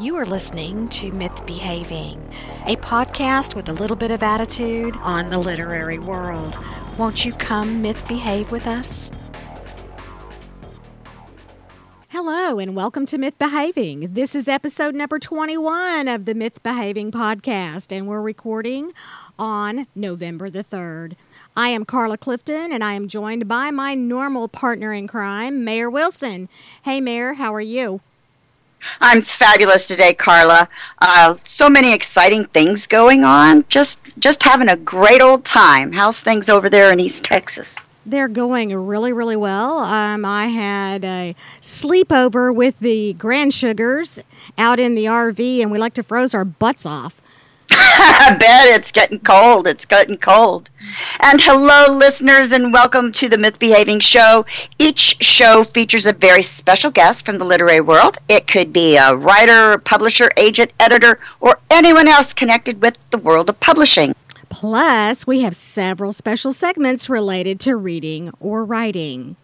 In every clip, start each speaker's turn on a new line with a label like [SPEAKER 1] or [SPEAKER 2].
[SPEAKER 1] You are listening to Myth Behaving, a podcast with a little bit of attitude on the literary world. Won't you come myth behave with us? Hello, and welcome to Myth Behaving. This is episode number 21 of the Myth Behaving podcast, and we're recording on November the 3rd. I am Carla Clifton, and I am joined by my normal partner in crime, Mayor Wilson. Hey, Mayor, how are you?
[SPEAKER 2] I'm fabulous today, Carla. Uh, so many exciting things going on. Just just having a great old time. How's things over there in East Texas?
[SPEAKER 1] They're going really, really well. Um, I had a sleepover with the Grand Sugars out in the RV, and we like to froze our butts off.
[SPEAKER 2] I bet it's getting cold. It's getting cold. And hello, listeners, and welcome to the Myth Behaving Show. Each show features a very special guest from the literary world. It could be a writer, publisher, agent, editor, or anyone else connected with the world of publishing.
[SPEAKER 1] Plus, we have several special segments related to reading or writing.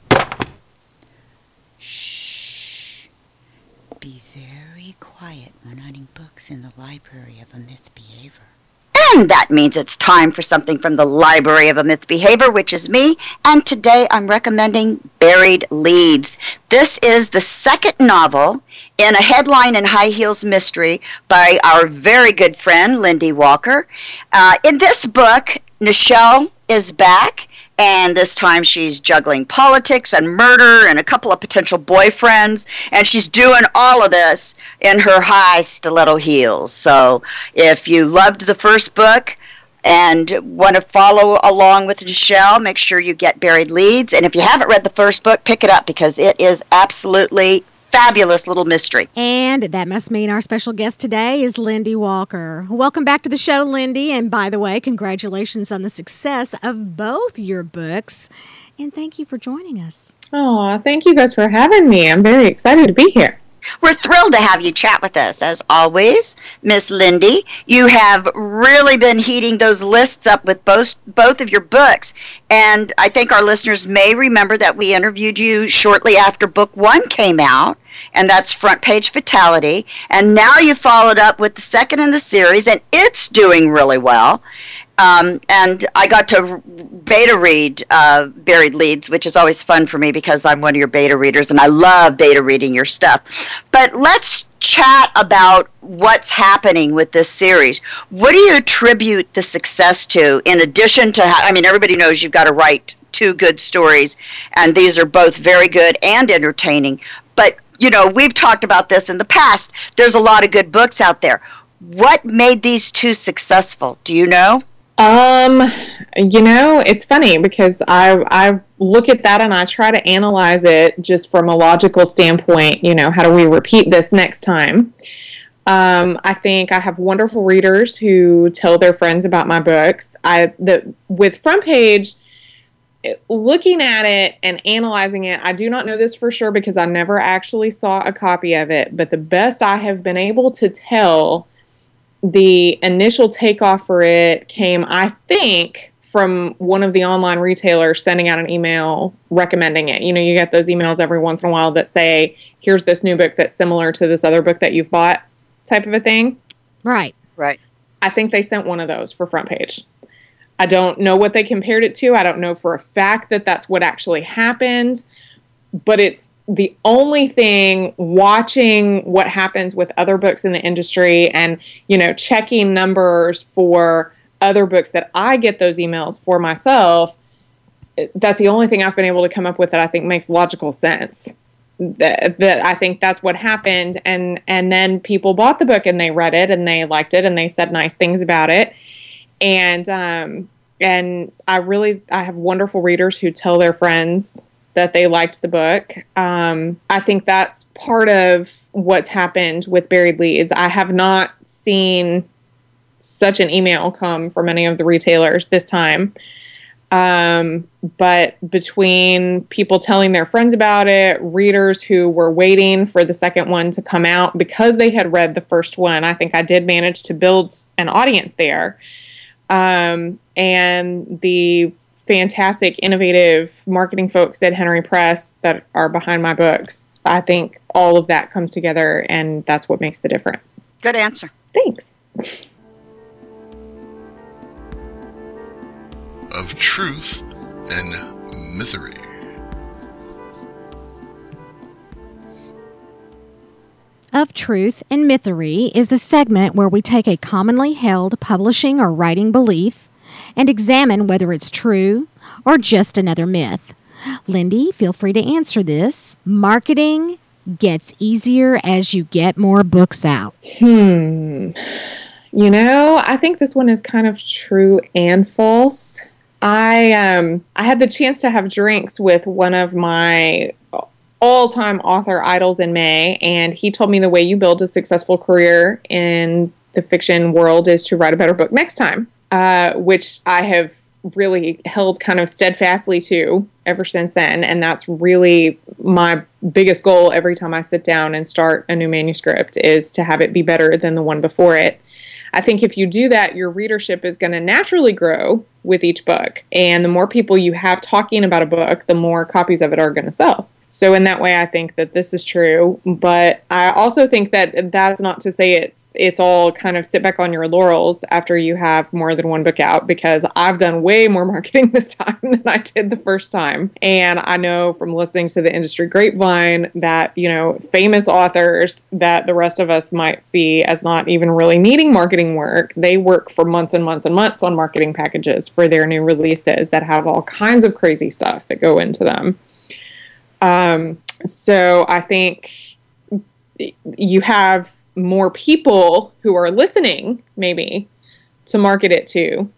[SPEAKER 2] Be very quiet when hunting books in the library of a myth behavior. And that means it's time for something from the Library of a Myth Behavior, which is me. And today I'm recommending Buried Leads. This is the second novel in a headline and high heels mystery by our very good friend LynDee Walker. Uh, in this book, Nichelle is back and this time she's juggling politics and murder and a couple of potential boyfriends and she's doing all of this in her high stiletto heels so if you loved the first book and want to follow along with Nichelle, make sure you get Buried Leads. And if you haven't read the first book, pick it up because it is absolutely fabulous little mystery.
[SPEAKER 1] And that must mean our special guest today is LynDee Walker. Welcome back to the show, LynDee. And by the way, congratulations on the success of both your books. And thank you for joining us.
[SPEAKER 3] Oh, thank you guys for having me. I'm very excited to be here.
[SPEAKER 2] We're thrilled to have you chat with us, as always, Miss LynDee. You have really been heating those lists up with both both of your books, and I think our listeners may remember that we interviewed you shortly after book one came out, and that's Front Page Fatality. And now you followed up with the second in the series, and it's doing really well. Um, and I got to beta read uh, Buried Leads, which is always fun for me because I'm one of your beta readers and I love beta reading your stuff. But let's chat about what's happening with this series. What do you attribute the success to, in addition to, I mean, everybody knows you've got to write two good stories, and these are both very good and entertaining. You know, we've talked about this in the past. There's a lot of good books out there. What made these two successful? Do you know?
[SPEAKER 3] Um, you know, it's funny because I I look at that and I try to analyze it just from a logical standpoint. You know, how do we repeat this next time? Um, I think I have wonderful readers who tell their friends about my books. I the with front page looking at it and analyzing it, I do not know this for sure because I never actually saw a copy of it, but the best I have been able to tell the initial takeoff for it came, I think, from one of the online retailers sending out an email recommending it. You know, you get those emails every once in a while that say, here's this new book that's similar to this other book that you've bought, type of a thing.
[SPEAKER 1] Right.
[SPEAKER 2] Right.
[SPEAKER 3] I think they sent one of those for front page. I don't know what they compared it to. I don't know for a fact that that's what actually happened, but it's the only thing watching what happens with other books in the industry and you know checking numbers for other books that I get those emails for myself that's the only thing I've been able to come up with that I think makes logical sense. That, that I think that's what happened. And and then people bought the book and they read it and they liked it and they said nice things about it and um and I really I have wonderful readers who tell their friends that they liked the book. Um, I think that's part of what's happened with Buried Leads. I have not seen such an email come from any of the retailers this time. Um, but between people telling their friends about it, readers who were waiting for the second one to come out because they had read the first one, I think I did manage to build an audience there. Um, and the fantastic, innovative marketing folks at Henery Press that are behind my books. I think all of that comes together, and that's what makes the difference.
[SPEAKER 2] Good answer.
[SPEAKER 3] Thanks.
[SPEAKER 4] Of truth and mythery.
[SPEAKER 1] Of Truth and Mythery is a segment where we take a commonly held publishing or writing belief and examine whether it's true or just another myth. LynDee, feel free to answer this. Marketing gets easier as you get more books out.
[SPEAKER 3] Hmm. You know, I think this one is kind of true and false. I um I had the chance to have drinks with one of my all-time author idols in May and he told me the way you build a successful career in the fiction world is to write a better book next time. Uh, which I have really held kind of steadfastly to ever since then. And that's really my biggest goal every time I sit down and start a new manuscript is to have it be better than the one before it. I think if you do that, your readership is going to naturally grow with each book. And the more people you have talking about a book, the more copies of it are going to sell. So in that way, I think that this is true. But I also think that that's not to say it's it's all kind of sit back on your laurels after you have more than one book out. Because I've done way more marketing this time than I did the first time, and I know from listening to the industry grapevine that you know famous authors that the rest of us might see as not even really needing marketing work, they work for months and months and months on marketing packages for their new releases that have all kinds of crazy stuff that go into them. Um, so I think you have more people who are listening, maybe, to market it to.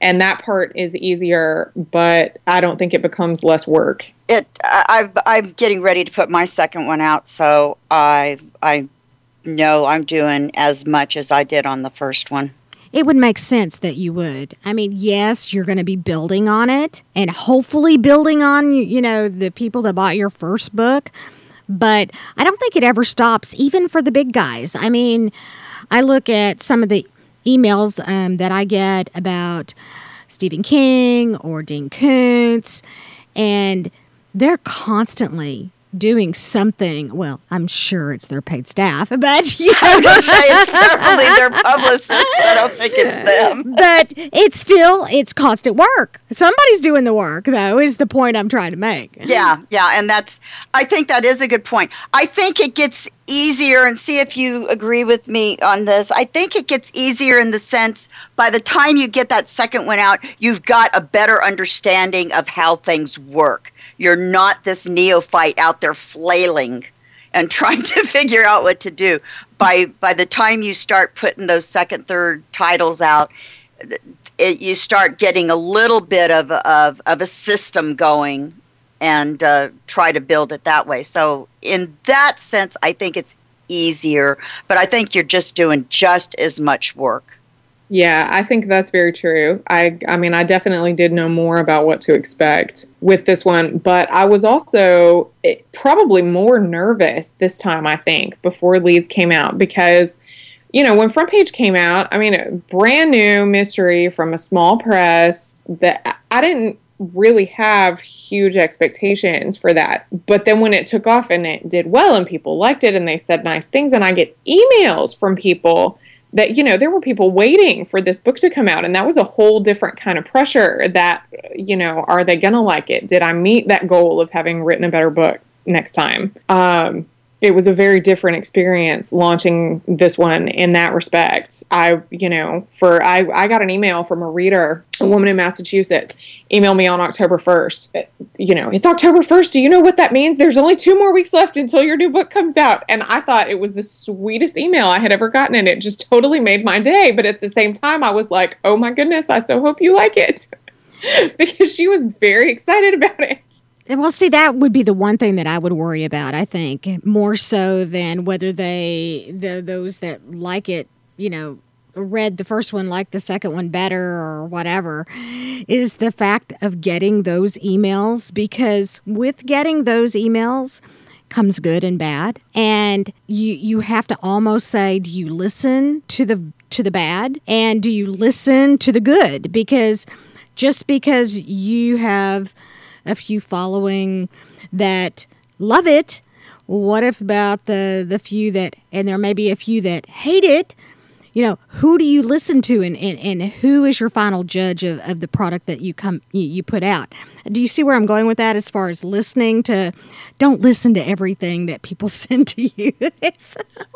[SPEAKER 3] And that part is easier, but I don't think it becomes less work.
[SPEAKER 2] It. I, I'm getting ready to put my second one out, so I I know I'm doing as much as I did on the first one
[SPEAKER 1] it would make sense that you would. I mean, yes, you're going to be building on it and hopefully building on, you know, the people that bought your first book. But I don't think it ever stops, even for the big guys. I mean, I look at some of the emails um, that I get about Stephen King or Dean Koontz, and they're constantly doing something. Well, I'm sure it's their paid staff, but
[SPEAKER 2] you know. I was going to say it's probably their publicist. I don't think it's them.
[SPEAKER 1] but it's still it's constant work. Somebody's doing the work, though. Is the point I'm trying to make?
[SPEAKER 2] Yeah, yeah, and that's. I think that is a good point. I think it gets easier and see if you agree with me on this. I think it gets easier in the sense by the time you get that second one out, you've got a better understanding of how things work you're not this neophyte out there flailing and trying to figure out what to do. By by the time you start putting those second, third titles out, it, you start getting a little bit of of, of a system going, and uh, try to build it that way. So in that sense, I think it's easier, but I think you're just doing just as much work.
[SPEAKER 3] Yeah, I think that's very true. I I mean, I definitely did know more about what to expect with this one, but I was also eh, probably more nervous this time, I think, before Leads came out because you know, when Front Page came out, I mean, brand new mystery from a small press that I didn't really have huge expectations for that. But then when it took off and it did well and people liked it and they said nice things and I get emails from people that you know there were people waiting for this book to come out and that was a whole different kind of pressure that you know are they gonna like it did i meet that goal of having written a better book next time um, it was a very different experience launching this one in that respect. I, you know, for I, I got an email from a reader, a woman in Massachusetts, email me on October 1st. Uh, you know, it's October 1st. Do you know what that means? There's only two more weeks left until your new book comes out. And I thought it was the sweetest email I had ever gotten. And it just totally made my day. But at the same time, I was like, oh my goodness, I so hope you like it. because she was very excited about it.
[SPEAKER 1] Well, see, that would be the one thing that I would worry about. I think more so than whether they the those that like it, you know, read the first one like the second one better or whatever is the fact of getting those emails because with getting those emails comes good and bad and you you have to almost say do you listen to the to the bad and do you listen to the good because just because you have a few following that love it, what if about the the few that and there may be a few that hate it? You know, who do you listen to and, and, and who is your final judge of, of the product that you come you, you put out? Do you see where I'm going with that as far as listening to don't listen to everything that people send to you?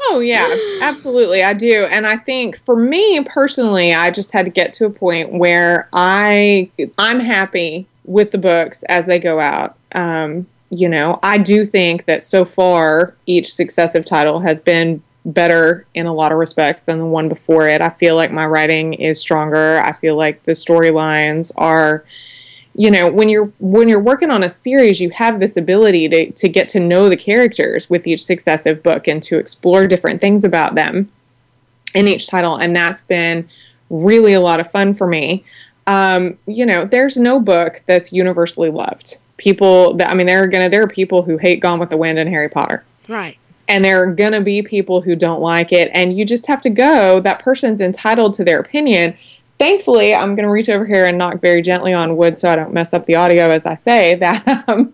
[SPEAKER 3] oh yeah, absolutely. I do. And I think for me personally, I just had to get to a point where I I'm happy with the books as they go out. Um, you know, I do think that so far each successive title has been better in a lot of respects than the one before it. I feel like my writing is stronger. I feel like the storylines are you know, when you're when you're working on a series, you have this ability to to get to know the characters with each successive book and to explore different things about them in each title and that's been really a lot of fun for me. Um, you know, there's no book that's universally loved people that I mean there are gonna there are people who hate Gone with the Wind and Harry Potter.
[SPEAKER 1] Right.
[SPEAKER 3] And there are gonna be people who don't like it, and you just have to go. That person's entitled to their opinion. Thankfully, I'm going to reach over here and knock very gently on wood so I don't mess up the audio as I say that um,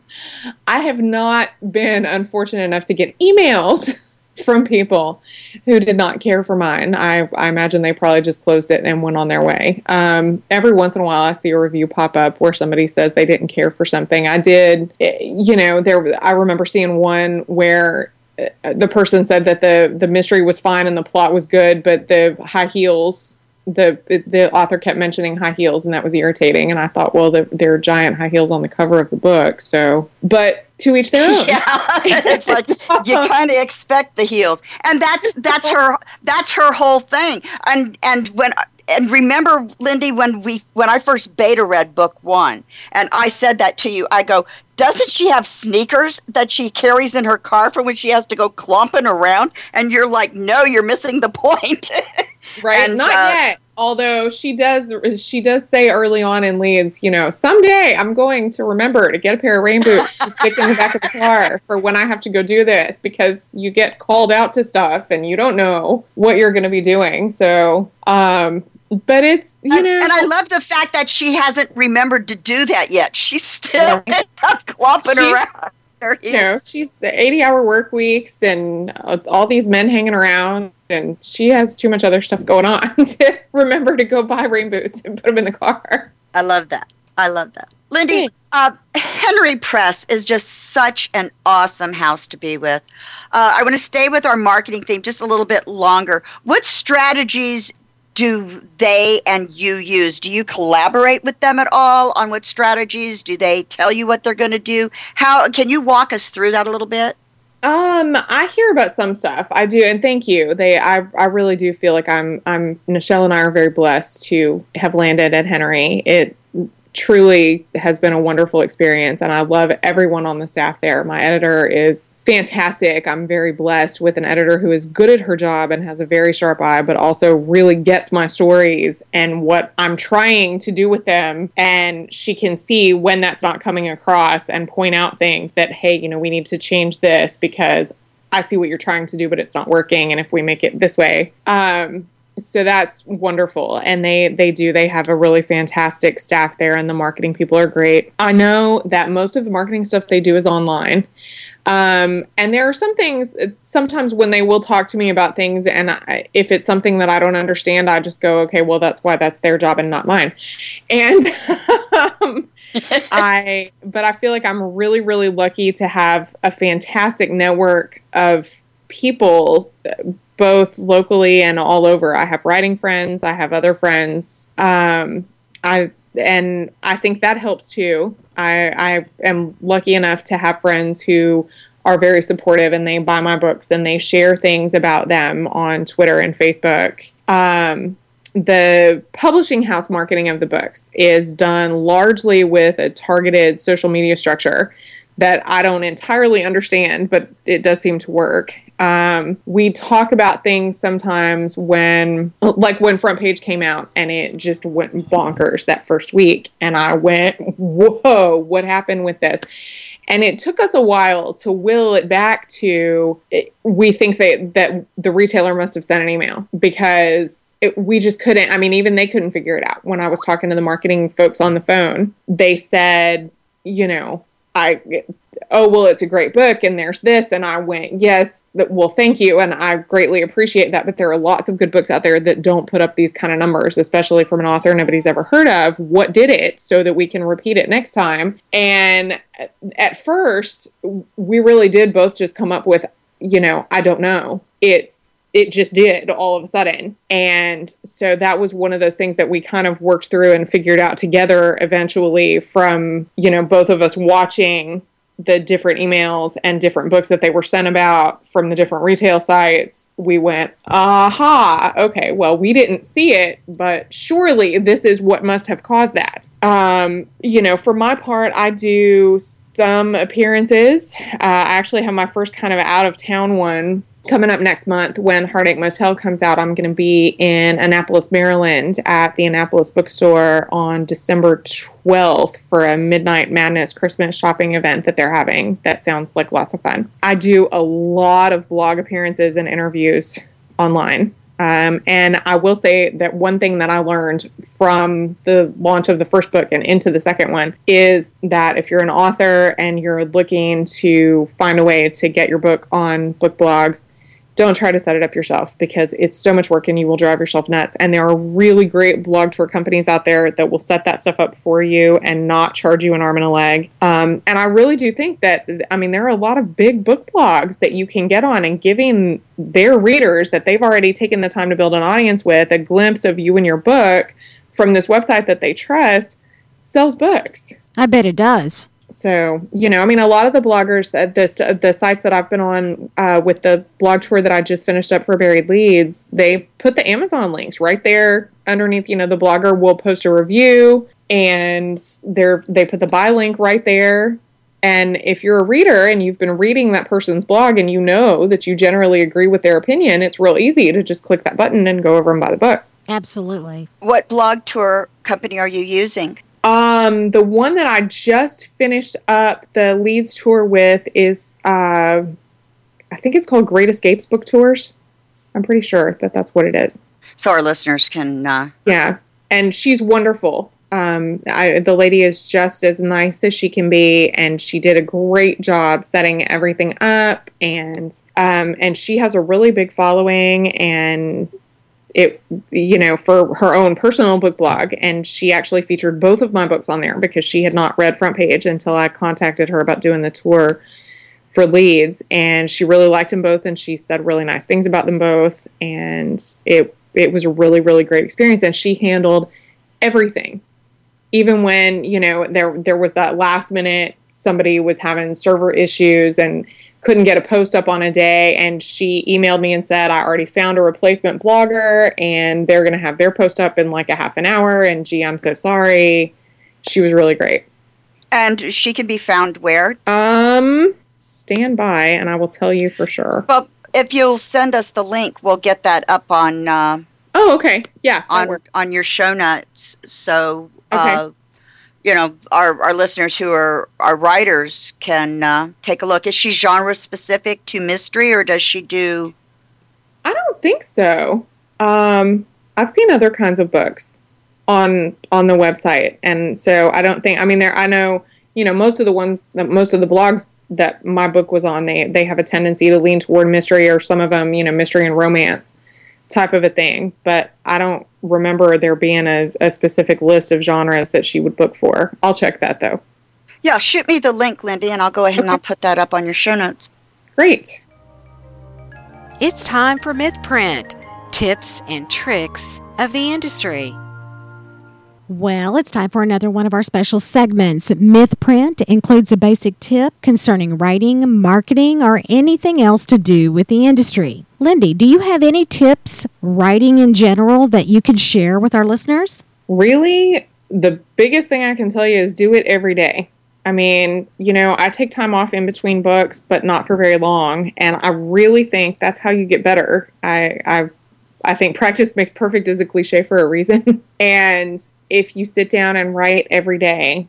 [SPEAKER 3] I have not been unfortunate enough to get emails from people who did not care for mine. I, I imagine they probably just closed it and went on their way. Um, every once in a while, I see a review pop up where somebody says they didn't care for something. I did, you know, there. I remember seeing one where eh, the person said that the the mystery was fine and the plot was good, but the high heels the the author kept mentioning high heels and that was irritating and i thought well the, there are giant high heels on the cover of the book so but to each their own.
[SPEAKER 2] Yeah. It's like you kind of expect the heels. And that's that's her that's her whole thing. And and when and remember lindy when we when i first beta read book one and i said that to you i go doesn't she have sneakers that she carries in her car for when she has to go clomping around? And you're like no you're missing the point.
[SPEAKER 3] Right? And, Not uh, yet. Although she does, she does say early on in leads, you know, someday I'm going to remember to get a pair of rain boots to stick in the back of the car for when I have to go do this because you get called out to stuff and you don't know what you're going to be doing. So, um, but it's you know,
[SPEAKER 2] and I love the fact that she hasn't remembered to do that yet. She's still yeah. clomping around.
[SPEAKER 3] You know, she's the 80 hour work weeks and uh, all these men hanging around and she has too much other stuff going on to remember to go buy rain boots and put them in the car.
[SPEAKER 2] I love that. I love that. Lindy, uh, Henery Press is just such an awesome house to be with. Uh, I want to stay with our marketing theme just a little bit longer. What strategies do they and you use? Do you collaborate with them at all on what strategies? Do they tell you what they're going to do? How can you walk us through that a little bit?
[SPEAKER 3] Um, I hear about some stuff. I do, and thank you. They, I, I really do feel like I'm, I'm. Nichelle and I are very blessed to have landed at Henery. It truly has been a wonderful experience and I love everyone on the staff there. My editor is fantastic. I'm very blessed with an editor who is good at her job and has a very sharp eye, but also really gets my stories and what I'm trying to do with them. And she can see when that's not coming across and point out things that, hey, you know, we need to change this because I see what you're trying to do, but it's not working. And if we make it this way, um, so that's wonderful. And they they do they have a really fantastic staff there and the marketing people are great. I know that most of the marketing stuff they do is online. Um, and there are some things sometimes when they will talk to me about things and I, if it's something that i don't understand i just go okay well that's why that's their job and not mine. And um, i but i feel like i'm really really lucky to have a fantastic network of people both locally and all over. I have writing friends, I have other friends. Um, I and I think that helps too. I I am lucky enough to have friends who are very supportive and they buy my books and they share things about them on Twitter and Facebook. Um, the publishing house marketing of the books is done largely with a targeted social media structure that I don't entirely understand, but it does seem to work. Um, we talk about things sometimes when, like when Front Page came out and it just went bonkers that first week. And I went, whoa, what happened with this? And it took us a while to will it back to it, we think that, that the retailer must have sent an email because it, we just couldn't. I mean, even they couldn't figure it out. When I was talking to the marketing folks on the phone, they said, you know, I oh well it's a great book and there's this and i went yes well thank you. And i greatly appreciate that but there are lots of good books out there that don't put up these kind of numbers especially from an author nobody's ever heard of. What did it? So that we can repeat it next time. And at first we really did both just come up with you know i don't know. It's it just did all of a sudden. And so that was one of those things that we kind of worked through and figured out together eventually from, you know, both of us watching the different emails and different books that they were sent about from the different retail sites, we went, aha, okay, well, we didn't see it, but surely this is what must have caused that. Um, you know, for my part, I do some appearances. Uh, I actually have my first kind of out of town one coming up next month when Heartache Motel comes out, I'm going to be in Annapolis, Maryland at the Annapolis Bookstore on December 12th for a Midnight Madness Christmas shopping event that they're having. That sounds like lots of fun. I do a lot of blog appearances and interviews online. Um, and I will say that one thing that I learned from the launch of the first book and into the second one is that if you're an author and you're looking to find a way to get your book on book blogs, don't try to set it up yourself because it's so much work and you will drive yourself nuts. And there are really great blog tour companies out there that will set that stuff up for you and not charge you an arm and a leg. Um, and I really do think that, I mean, there are a lot of big book blogs that you can get on and giving their readers that they've already taken the time to build an audience with a glimpse of you and your book from this website that they trust sells books.
[SPEAKER 1] I bet it does
[SPEAKER 3] so you know i mean a lot of the bloggers that the, the sites that i've been on uh, with the blog tour that i just finished up for buried leads they put the amazon links right there underneath you know the blogger will post a review and they're they put the buy link right there. And if you're a reader and you've been reading that person's blog and you know that you generally agree with their opinion it's real easy to just click that button and go over and buy the book.
[SPEAKER 1] Absolutely.
[SPEAKER 2] What blog tour company are you using
[SPEAKER 3] um, the one that I just finished up the Leads tour with is, uh, I think it's called Great Escapes Book Tours. I'm pretty sure that that's what it is.
[SPEAKER 2] So our listeners can. Uh...
[SPEAKER 3] Yeah, and she's wonderful. Um, I, the lady is just as nice as she can be, and she did a great job setting everything up. And um, and she has a really big following, and it you know for her own personal book blog and she actually featured both of my books on there because she had not read front page until i contacted her about doing the tour for leads and she really liked them both and she said really nice things about them both and it it was a really really great experience and she handled everything. Even when you know there there was that last minute somebody was having server issues and couldn't get a post up on a day and she emailed me and said i already found a replacement blogger and they're going to have their post up in like a half an hour and gee i'm so sorry. She was really great.
[SPEAKER 2] And she can be found where?
[SPEAKER 3] Um stand by and i will tell you for sure.
[SPEAKER 2] Well if you'll send us the link we'll get that up on uh,
[SPEAKER 3] oh okay. Yeah
[SPEAKER 2] on on your show notes so okay. Uh, you know our, our listeners who are our writers can uh, take a look. Is she genre specific to mystery or does she do?
[SPEAKER 3] I don't think so. Um, i've seen other kinds of books on on the website. And so i don't think i mean there i know you know most of the ones that most of the blogs that my book was on they they have a tendency to lean toward mystery or some of them you know mystery and romance type of a thing. But i don't remember there being a, a specific list of genres that she would book for. I'll check that though.
[SPEAKER 2] Yeah, shoot me the link, LynDee, and I'll go ahead and I'll put that up on your show notes.
[SPEAKER 3] Great.
[SPEAKER 5] It's time for MythPrint tips and tricks of the industry.
[SPEAKER 1] Well, it's time for another one of our special segments. MythPrint includes a basic tip concerning writing, marketing, or anything else to do with the industry. LynDee, do you have any tips, writing in general, that you could share with our listeners?
[SPEAKER 3] Really, the biggest thing I can tell you is do it every day. I mean, you know, I take time off in between books, but not for very long, and I really think that's how you get better. I I I think practice makes perfect is a cliche for a reason. and if you sit down and write every day,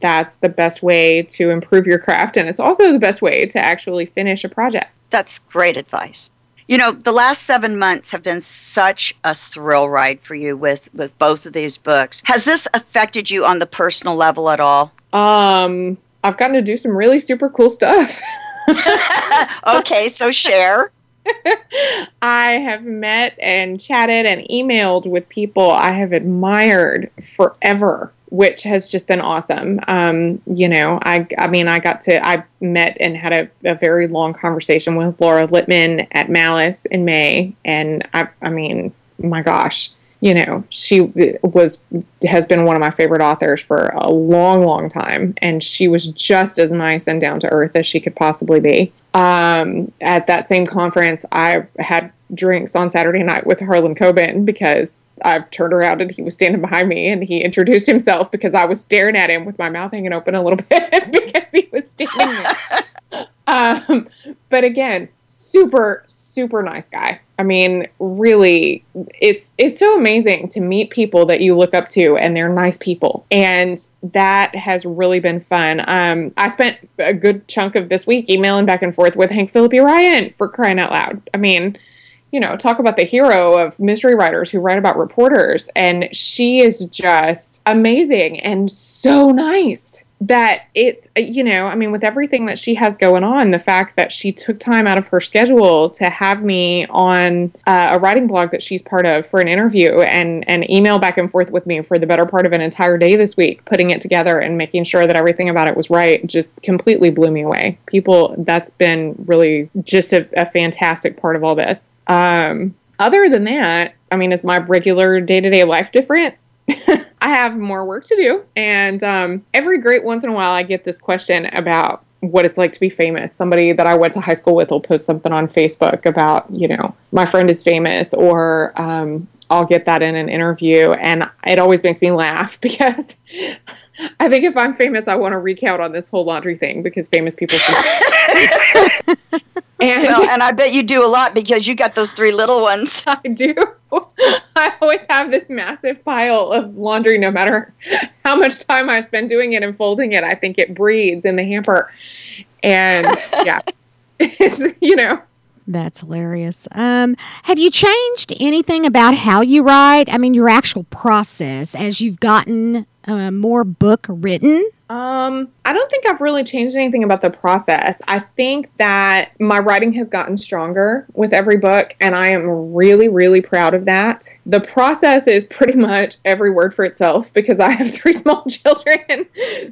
[SPEAKER 3] that's the best way to improve your craft and it's also the best way to actually finish a project.
[SPEAKER 2] That's great advice. You know, the last seven months have been such a thrill ride for you with with both of these books. Has this affected you on the personal level at all?
[SPEAKER 3] Um, I've gotten to do some really super cool stuff.
[SPEAKER 2] okay, so share.
[SPEAKER 3] I have met and chatted and emailed with people I have admired forever, which has just been awesome. Um, you know, I, I mean, I got to, I met and had a, a very long conversation with Laura Lippman at Malice in May. And I, I mean, my gosh, you know, she was has been one of my favorite authors for a long, long time, and she was just as nice and down to earth as she could possibly be. Um, at that same conference, I had drinks on Saturday night with Harlan Coben because I turned around and he was standing behind me and he introduced himself because I was staring at him with my mouth hanging open a little bit because he was standing there. um, but again, super super nice guy. I mean, really, it's it's so amazing to meet people that you look up to, and they're nice people, and that has really been fun. Um, I spent a good chunk of this week emailing back and forth with Hank Phillippi Ryan for crying out loud. I mean, you know, talk about the hero of mystery writers who write about reporters, and she is just amazing and so nice that it's you know i mean with everything that she has going on the fact that she took time out of her schedule to have me on uh, a writing blog that she's part of for an interview and and email back and forth with me for the better part of an entire day this week putting it together and making sure that everything about it was right just completely blew me away. People that's been really just a, a fantastic part of all this. Um, other than that i mean is my regular day-to-day life different I have more work to do. And um, every great once in a while, I get this question about what it's like to be famous. Somebody that I went to high school with will post something on Facebook about, you know, my friend is famous, or um, I'll get that in an interview. And it always makes me laugh because I think if I'm famous, I want to recount on this whole laundry thing because famous people.
[SPEAKER 2] and, well, and I bet you do a lot because you got those three little ones.
[SPEAKER 3] I do. I always have this massive pile of laundry, no matter how much time I spend doing it and folding it. I think it breeds in the hamper. And yeah, it's, you know,
[SPEAKER 1] that's hilarious. Um, have you changed anything about how you write? I mean, your actual process as you've gotten uh, more book written?
[SPEAKER 3] Um, I don't think I've really changed anything about the process. I think that my writing has gotten stronger with every book, and I am really, really proud of that. The process is pretty much every word for itself because I have three small children.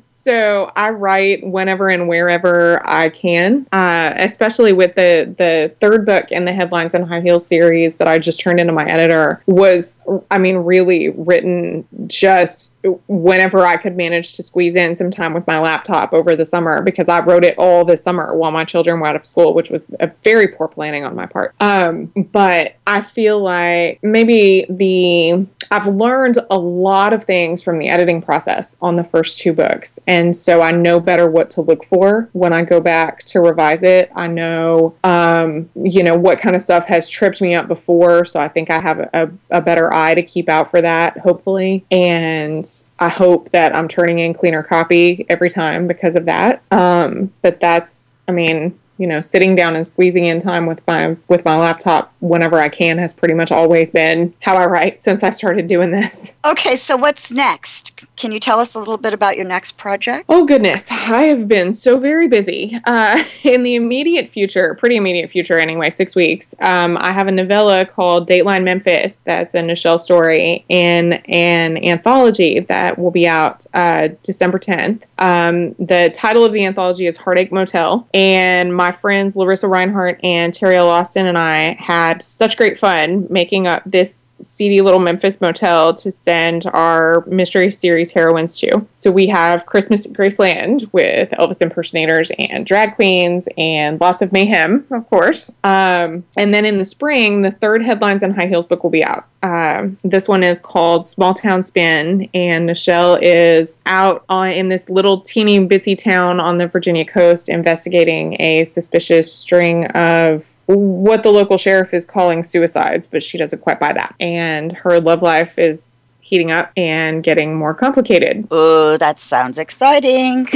[SPEAKER 3] so I write whenever and wherever I can, uh, especially with the, the third book in the Headlines and High Heels series that I just turned into my editor was, I mean, really written just whenever I could manage to squeeze in some time with my laptop over the summer because I wrote it all this summer while my children were out of school, which was a very poor planning on my part. Um, but I feel like maybe the I've learned a lot of things from the editing process on the first two books, and so I know better what to look for when I go back to revise it. I know, um, you know, what kind of stuff has tripped me up before, so I think I have a, a better eye to keep out for that, hopefully, and I hope that I'm turning in cleaner copy every time because of that. Um, but that's, I mean, you know, sitting down and squeezing in time with my with my laptop whenever I can has pretty much always been how I write since I started doing this.
[SPEAKER 2] Okay, so what's next? Can you tell us a little bit about your next project?
[SPEAKER 3] Oh goodness, I have been so very busy. Uh, in the immediate future, pretty immediate future anyway, six weeks. Um, I have a novella called Dateline Memphis that's a Nichelle story in an anthology that will be out uh, December tenth. Um, the title of the anthology is Heartache Motel, and my my friends Larissa Reinhart and Terri L. Austin and I had such great fun making up this seedy little Memphis motel to send our mystery series heroines too. So we have Christmas at Graceland with Elvis impersonators and drag queens and lots of mayhem, of course. Um, and then in the spring, the third Headlines and High Heels book will be out. Um, this one is called Small Town Spin, and Nichelle is out on, in this little teeny bitsy town on the Virginia coast investigating a suspicious string of what the local sheriff is calling suicides, but she doesn't quite buy that. And her love life is heating up and getting more complicated.
[SPEAKER 2] Oh, that sounds exciting.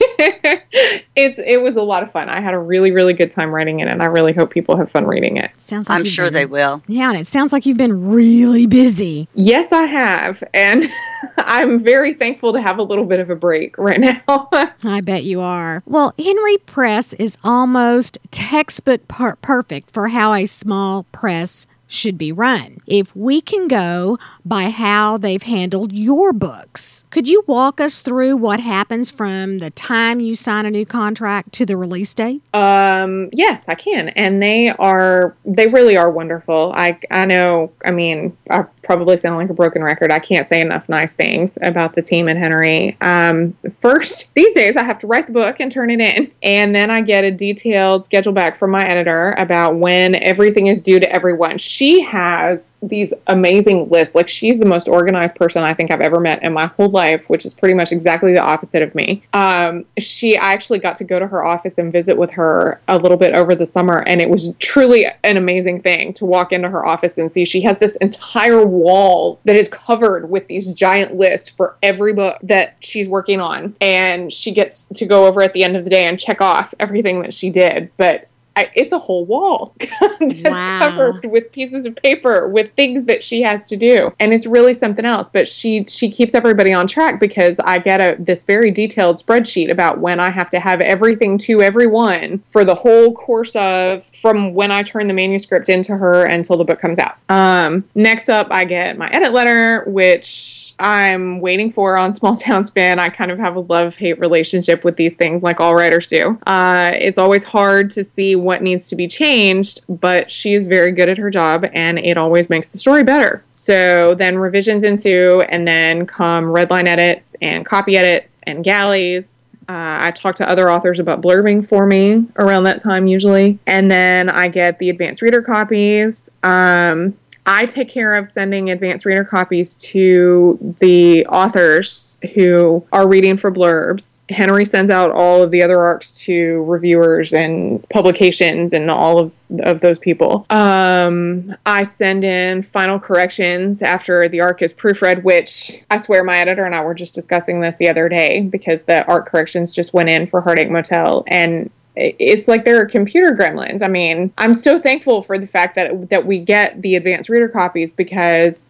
[SPEAKER 3] it's it was a lot of fun. I had a really really good time writing it, and I really hope people have fun reading it.
[SPEAKER 1] Sounds like
[SPEAKER 2] I'm sure
[SPEAKER 1] been-
[SPEAKER 2] they will.
[SPEAKER 1] Yeah, and it sounds like you've been really busy.
[SPEAKER 3] Yes, I have, and I'm very thankful to have a little bit of a break right now.
[SPEAKER 1] I bet you are. Well, Henery Press is almost textbook per- perfect for how a small press should be run. If we can go by how they've handled your books, could you walk us through what happens from the time you sign a new contract to the release date?
[SPEAKER 3] Um, yes, I can, and they are they really are wonderful. I I know. I mean, I probably sound like a broken record. I can't say enough nice things about the team at Henery. Um, first, these days I have to write the book and turn it in, and then I get a detailed schedule back from my editor about when everything is due to everyone. Has these amazing lists. Like she's the most organized person I think I've ever met in my whole life, which is pretty much exactly the opposite of me. Um, she I actually got to go to her office and visit with her a little bit over the summer, and it was truly an amazing thing to walk into her office and see she has this entire wall that is covered with these giant lists for every book that she's working on, and she gets to go over at the end of the day and check off everything that she did. But I, it's a whole wall that's
[SPEAKER 1] Wow.
[SPEAKER 3] covered with pieces of paper with things that she has to do. And it's really something else but she she keeps everybody on track because i get a this very detailed spreadsheet about when i have to have everything to everyone for the whole course of from when i turn the manuscript into her until the book comes out. Um next up i get my edit letter which i'm waiting for on small town spin i kind of have a love hate relationship with these things like all writers do. Uh it's always hard to see what needs to be changed, but she is very good at her job and it always makes the story better. So then revisions ensue, and then come redline edits and copy edits and galleys. Uh, I talk to other authors about blurbing for me around that time usually. And then I get the advanced reader copies. Um, I take care of sending advanced reader copies to the authors who are reading for blurbs. Henery sends out all of the other arcs to reviewers and publications and all of, of those people. Um, I send in final corrections after the arc is proofread, which I swear my editor and I were just discussing this the other day because the arc corrections just went in for Heartache Motel and it's like they're computer gremlins. I mean, I'm so thankful for the fact that that we get the advanced reader copies because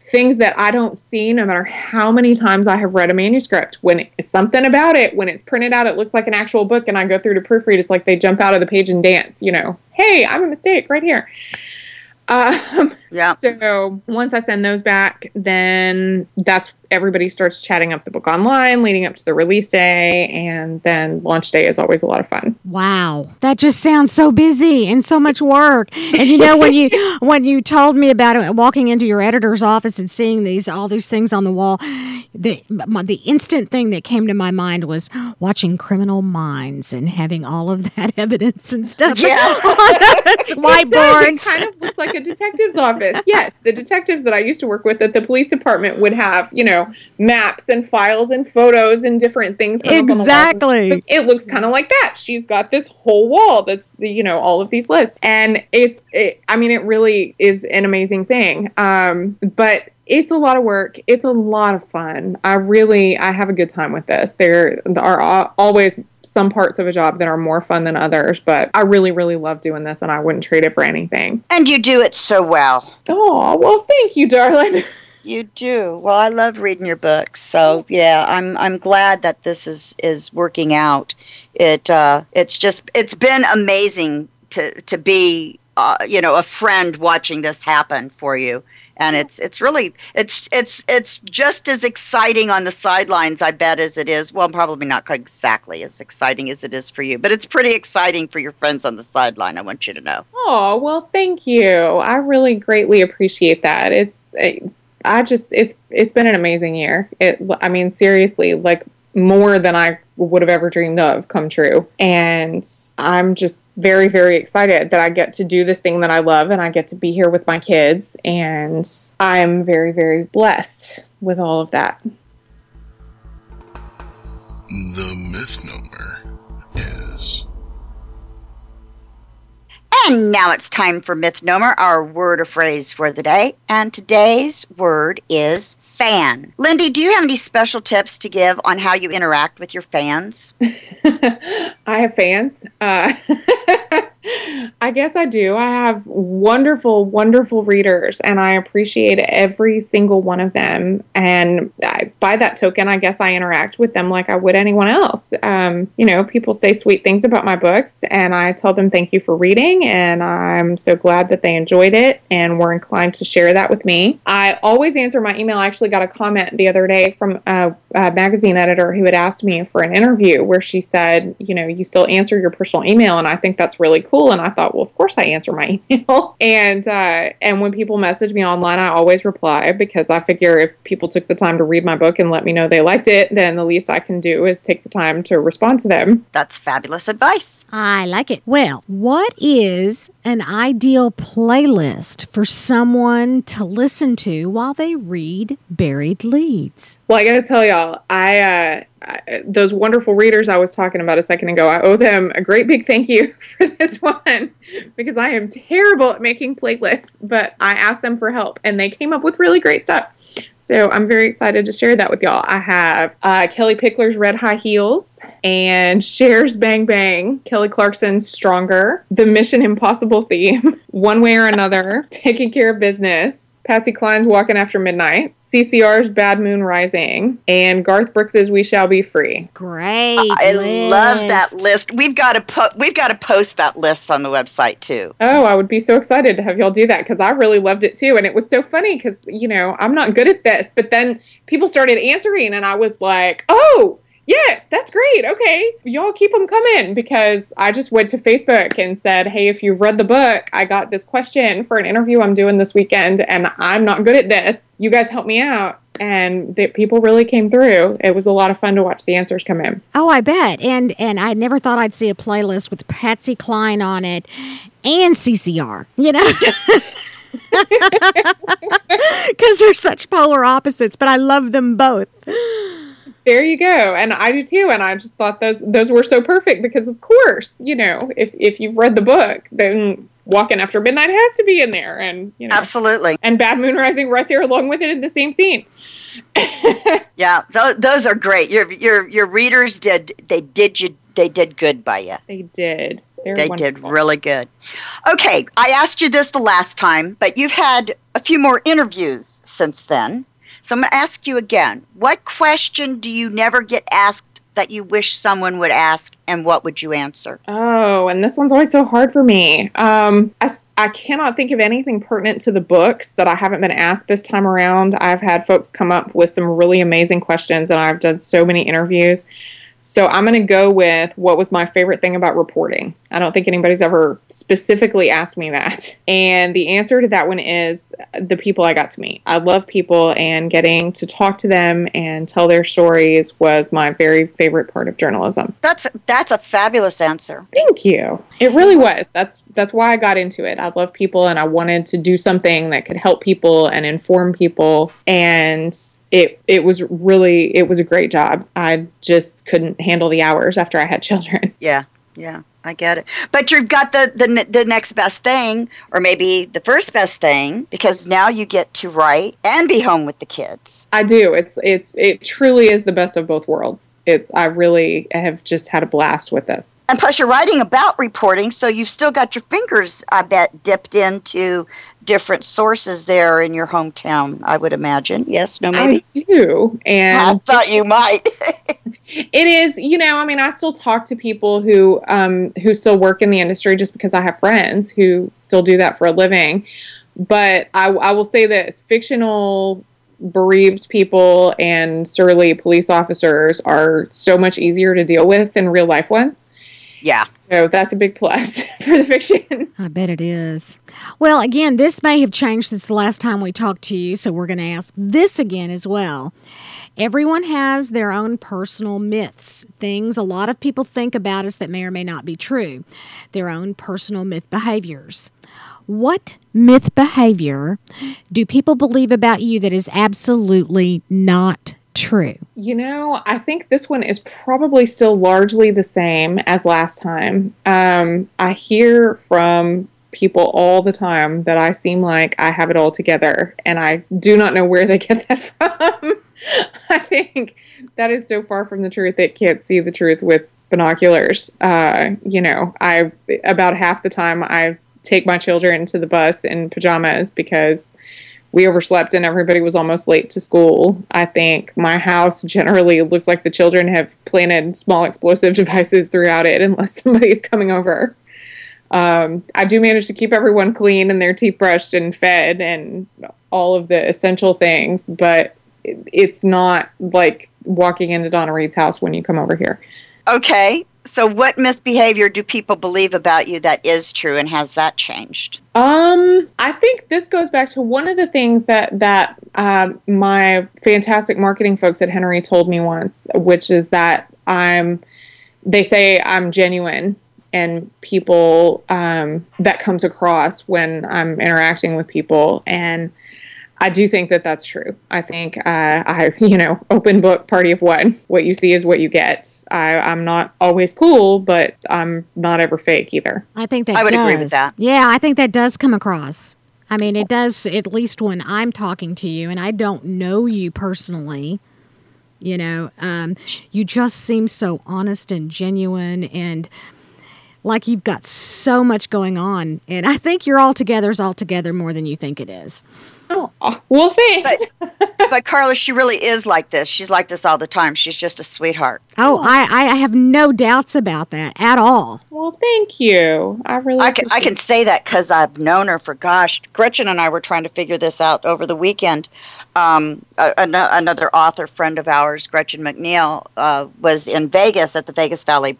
[SPEAKER 3] things that I don't see, no matter how many times I have read a manuscript, when it's something about it, when it's printed out, it looks like an actual book, and I go through to proofread, it's like they jump out of the page and dance. You know, hey, I'm a mistake right here. Um,
[SPEAKER 2] Yeah.
[SPEAKER 3] so once I send those back, then that's everybody starts chatting up the book online leading up to the release day, and then launch day is always a lot of fun.
[SPEAKER 1] Wow, that just sounds so busy and so much work. And you know when you when you told me about it, walking into your editor's office and seeing these all these things on the wall, the my, the instant thing that came to my mind was watching Criminal Minds and having all of that evidence and stuff
[SPEAKER 2] Yeah.
[SPEAKER 1] those
[SPEAKER 3] It
[SPEAKER 1] whiteboards.
[SPEAKER 3] kind of looks like a detective's office. Yes, the detectives that I used to work with at the police department would have, you know, maps and files and photos and different things. hung up on the walls.
[SPEAKER 1] Exactly.
[SPEAKER 3] It looks kind of like that. She's got this whole wall that's, the, you know, all of these lists, and it's, it, I mean, it really is an amazing thing. Um, but it's a lot of work. It's a lot of fun. I really, I have a good time with this. There are always some parts of a job that are more fun than others, but I really, really love doing this, and I wouldn't trade it for anything.
[SPEAKER 2] And you do it so well.
[SPEAKER 3] Oh, well, thank you, darling.
[SPEAKER 2] You do. Well, I love reading your books. So yeah, I'm I'm glad that this is is working out. It uh, it's just it's been amazing to to be uh, you know a friend watching this happen for you. And it's it's really it's it's it's just as exciting on the sidelines, I bet, as it is. Well, probably not exactly as exciting as it is for you, but it's pretty exciting for your friends on the sideline. I want you to know.
[SPEAKER 3] Oh, well, thank you. I really greatly appreciate that. It's, I just, it's, it's been an amazing year. It, I mean, seriously, like more than I would have ever dreamed of come true. And I'm just very, very excited that I get to do this thing that I love and I get to be here with my kids. And I'm very, very blessed with all of that.
[SPEAKER 4] The myth number
[SPEAKER 2] And now it's time for Mythnomer, our word or phrase for the day. And today's word is fan. LynDee, do you have any special tips to give on how you interact with your fans?
[SPEAKER 3] I have fans. Uh, I guess I do. I have wonderful, wonderful readers, and I appreciate every single one of them. And I, by that token, I guess I interact with them like I would anyone else. Um, you know, people say sweet things about my books, and I tell them thank you for reading, and I'm so glad that they enjoyed it and were inclined to share that with me. I always answer my email. I actually got a comment the other day from a, a magazine editor who had asked me for an interview where she said, you know, you still answer your personal email, and I think that's really cool. And I thought, well, of course I answer my email. and uh, and when people message me online, I always reply because I figure if people took the time to read my book and let me know they liked it, then the least I can do is take the time to respond to them.
[SPEAKER 2] That's fabulous advice.
[SPEAKER 1] I like it. Well, what is an ideal playlist for someone to listen to while they read Buried Leads?
[SPEAKER 3] Well, I got to tell y'all, I, uh, I those wonderful readers I was talking about a second ago, I owe them a great big thank you for this one because I am terrible at making playlists, but I asked them for help and they came up with really great stuff. So I'm very excited to share that with y'all. I have uh, Kellie Pickler's Red High Heels and Cher's Bang Bang, Kelly Clarkson's Stronger, the Mission Impossible theme, One Way or Another, Taking Care of Business, Patsy Cline's Walking After Midnight, CCR's Bad Moon Rising, and Garth Brooks's We Shall Be Free.
[SPEAKER 1] Great.
[SPEAKER 2] I love that
[SPEAKER 1] list.
[SPEAKER 2] list. We've got to po- we've got to post that list on the website too.
[SPEAKER 3] Oh, I would be so excited to have y'all do that because I really loved it too. And it was so funny because, you know, I'm not good at this. But then people started answering, and I was like, oh, yes, that's great. Okay, y'all keep them coming because I just went to Facebook and said, hey, if you've read the book, I got this question for an interview I'm doing this weekend, and I'm not good at this. You guys help me out. And people really came through. It was a lot of fun to watch the answers come in.
[SPEAKER 1] Oh, I bet. And and I never thought I'd see a playlist with Patsy Cline on it and CCR. You know. Because they're such polar opposites, but I love them both.
[SPEAKER 3] There you go. And I do too. And I just thought those those were so perfect because of course, you know, if if you've read the book, then Walking After Midnight has to be in there and you know
[SPEAKER 2] Absolutely.
[SPEAKER 3] and Bad Moon Rising right there along with it in the same scene.
[SPEAKER 2] Yeah, th- those are great. Your your your readers did they did you they did good by you.
[SPEAKER 3] They did. They're
[SPEAKER 2] They did really good. Okay, I asked you this the last time, but you've had a few more interviews since then. So I'm going to ask you again. What question do you never get asked that you wish someone would ask, and what would you answer?
[SPEAKER 3] Oh, and this one's always so hard for me. Um, I, I cannot think of anything pertinent to the books that I haven't been asked this time around. I've had folks come up with some really amazing questions, and I've done so many interviews. So I'm going to go with what was my favorite thing about reporting. I don't think anybody's ever specifically asked me that. And the answer to that one is the people I got to meet. I love people, and getting to talk to them and tell their stories was my very favorite part of journalism.
[SPEAKER 2] That's that's a fabulous answer.
[SPEAKER 3] Thank you. It really was. That's that's why I got into it. I love people and I wanted to do something that could help people and inform people and it it was really it was a great job. I just couldn't handle the hours after I had children.
[SPEAKER 2] Yeah, yeah, I get it. But you've got the the the next best thing, or maybe the first best thing, because now you get to write and be home with the kids.
[SPEAKER 3] I do. It's it's it truly is the best of both worlds. It's I really have just had a blast with this.
[SPEAKER 2] And plus, you're writing about reporting, so you've still got your fingers, I bet, dipped into different sources there in your hometown. I would imagine. Yes, no, maybe.
[SPEAKER 3] I do.
[SPEAKER 2] I thought you might.
[SPEAKER 3] It is, you know, I mean, I still talk to people who um, who still work in the industry just because I have friends who still do that for a living. But I, I will say this: fictional bereaved people and surly police officers are so much easier to deal with than real life ones.
[SPEAKER 2] Yeah.
[SPEAKER 3] So that's a big plus for the fiction.
[SPEAKER 1] I bet it is. Well, again, this may have changed since the last time we talked to you, so we're going to ask this again as well. Everyone has their own personal myths, things a lot of people think about us that may or may not be true, their own personal myth behaviors. What myth behavior do people believe about you that is absolutely not true?
[SPEAKER 3] You know, I think this one is probably still largely the same as last time. Um, I hear from people all the time that I seem like I have it all together, and I do not know where they get that from. I think that is so far from the truth. They can't see the truth with binoculars. Uh, you know, I about half the time I take my children to the bus in pajamas because we overslept and everybody was almost late to school. I think my house generally looks like the children have planted small explosive devices throughout it unless somebody's coming over. Um, I do manage to keep everyone clean and their teeth brushed and fed and all of the essential things, but it's not like walking into Donna Reed's house when you come over here.
[SPEAKER 2] Okay. So, what myth behavior do people believe about you that is true, and has that changed?
[SPEAKER 3] Um, I think this goes back to one of the things that that uh, my fantastic marketing folks at Henery told me once, which is that I'm. They say I'm genuine, and people um, that comes across when I'm interacting with people, and I do think that that's true. I think uh, I, you know, open book, party of one. What you see is what you get. I, I'm not always cool, but I'm not ever fake either.
[SPEAKER 1] I think that
[SPEAKER 2] I would
[SPEAKER 1] does.
[SPEAKER 2] agree with that.
[SPEAKER 1] Yeah, I think that does come across. I mean, it does at least when I'm talking to you, and I don't know you personally. You know, um, you just seem so honest and genuine, and like you've got so much going on. And I think your all together is all together more than you think it is.
[SPEAKER 3] Oh, well, thanks.
[SPEAKER 2] But, but Carla, she really is like this. She's like this all the time. She's just a sweetheart.
[SPEAKER 1] Oh, I, I have no doubts about that at all.
[SPEAKER 3] well, thank you. I really.
[SPEAKER 2] I can, I can say that because I've known her for gosh. Gretchen and I were trying to figure this out over the weekend. Um, a, an- another author friend of ours, Gretchen McNeil, uh, was in Vegas at the Vegas Valley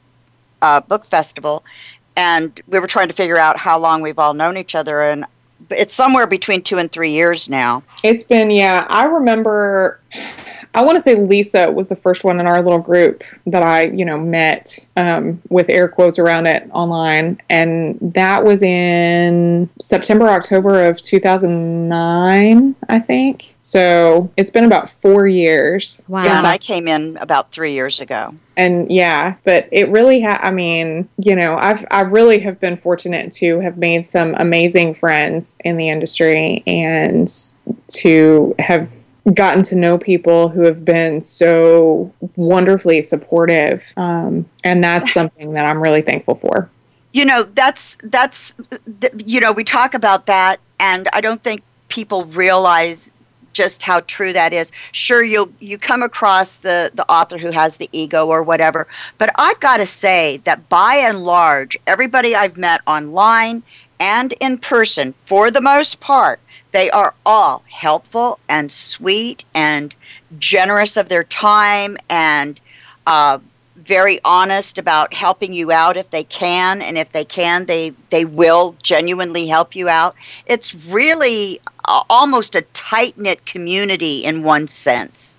[SPEAKER 2] uh, Book Festival, and we were trying to figure out how long we've all known each other, and it's somewhere between two and three years now.
[SPEAKER 3] It's been, yeah. I remember, I want to say Lisa was the first one in our little group that I, you know, met um, with air quotes around it online. And that was in September, October of 2009, I think. So it's been about four years.
[SPEAKER 1] Wow.
[SPEAKER 2] Yeah, and
[SPEAKER 3] I-
[SPEAKER 2] I came in about three years ago.
[SPEAKER 3] and yeah but it really ha- i mean you know i've i really have been fortunate to have made some amazing friends in the industry and to have gotten to know people who have been so wonderfully supportive um, and that's something that i'm really thankful for.
[SPEAKER 2] You know that's that's you know we talk about that and i don't think people realize just how true that is. Sure you'll you come across the the author who has the ego or whatever but i've got to say that by and large everybody i've met online and in person for the most part they are all helpful and sweet and generous of their time and uh, very honest about helping you out if they can and if they can they they will genuinely help you out. It's really almost a tight knit community in one sense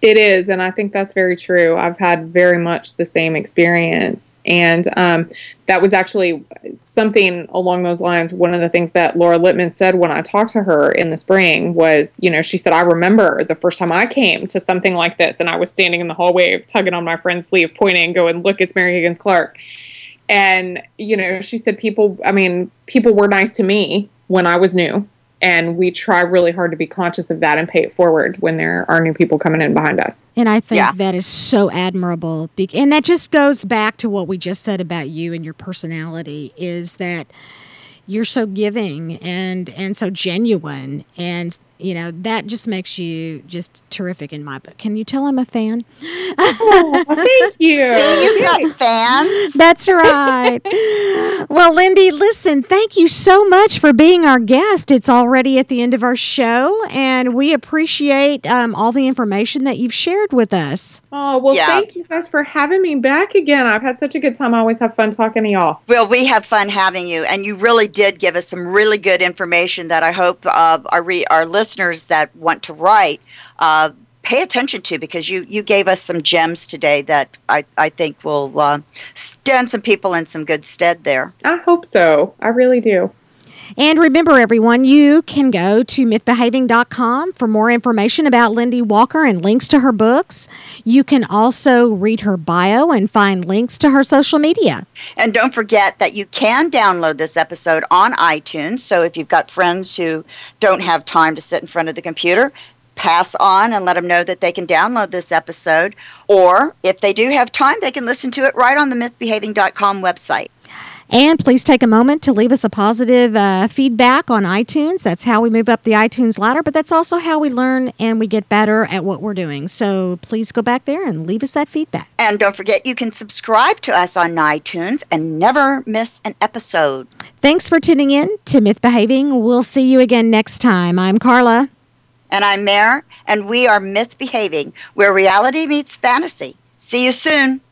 [SPEAKER 3] It is, and I think that's very true. I've had very much the same experience, and um, that was actually something along those lines. One of the things that Laura Lippman said when I talked to her in the spring was, you know, she said, "I remember the first time I came to something like this, and I was standing in the hallway, tugging on my friend's sleeve, pointing, going, look, it's Mary Higgins Clark." And you know, she said, people. I mean, people were nice to me when I was new and we try really hard to be conscious of that and pay it forward when there are new people coming in behind us.
[SPEAKER 1] And I think
[SPEAKER 2] Yeah.
[SPEAKER 1] that is so admirable. Be- And that just goes back to what we just said about you and your personality is that you're so giving and and so genuine and you know that just makes you just terrific in my book. Can you tell I'm a fan?
[SPEAKER 3] Oh, thank you.
[SPEAKER 2] See, you've got fans.
[SPEAKER 1] That's right. well, LynDee, listen, thank you so much for being our guest. It's already at the end of our show, and we appreciate um, all the information that you've shared with us.
[SPEAKER 3] Oh, well,
[SPEAKER 2] Yeah.
[SPEAKER 3] thank you guys for having me back again. I've had such a good time. I always have fun talking to y'all.
[SPEAKER 2] Well, we have fun having you, and you really did give us some really good information that I hope uh, our re- our listeners that want to write uh, pay attention to because you you gave us some gems today that I I think will uh, stand some people in some good stead there.
[SPEAKER 3] I hope so. I really do.
[SPEAKER 1] And remember, everyone, you can go to mythbehaving.com for more information about LynDee Walker and links to her books. You can also read her bio and find links to her social media.
[SPEAKER 2] And don't forget that you can download this episode on iTunes. So if you've got friends who don't have time to sit in front of the computer, pass on and let them know that they can download this episode. Or if they do have time, they can listen to it right on the mythbehaving.com website.
[SPEAKER 1] And please take a moment to leave us a positive uh, feedback on iTunes. That's how we move up the iTunes ladder, but that's also how we learn and we get better at what we're doing. So please go back there and leave us that feedback.
[SPEAKER 2] And don't forget, you can subscribe to us on iTunes and never miss an episode.
[SPEAKER 1] Thanks for tuning in to Myth Behaving. We'll see you again next time. I'm Carla.
[SPEAKER 2] And I'm Mare, and we are Myth Behaving, where reality meets fantasy. See you soon.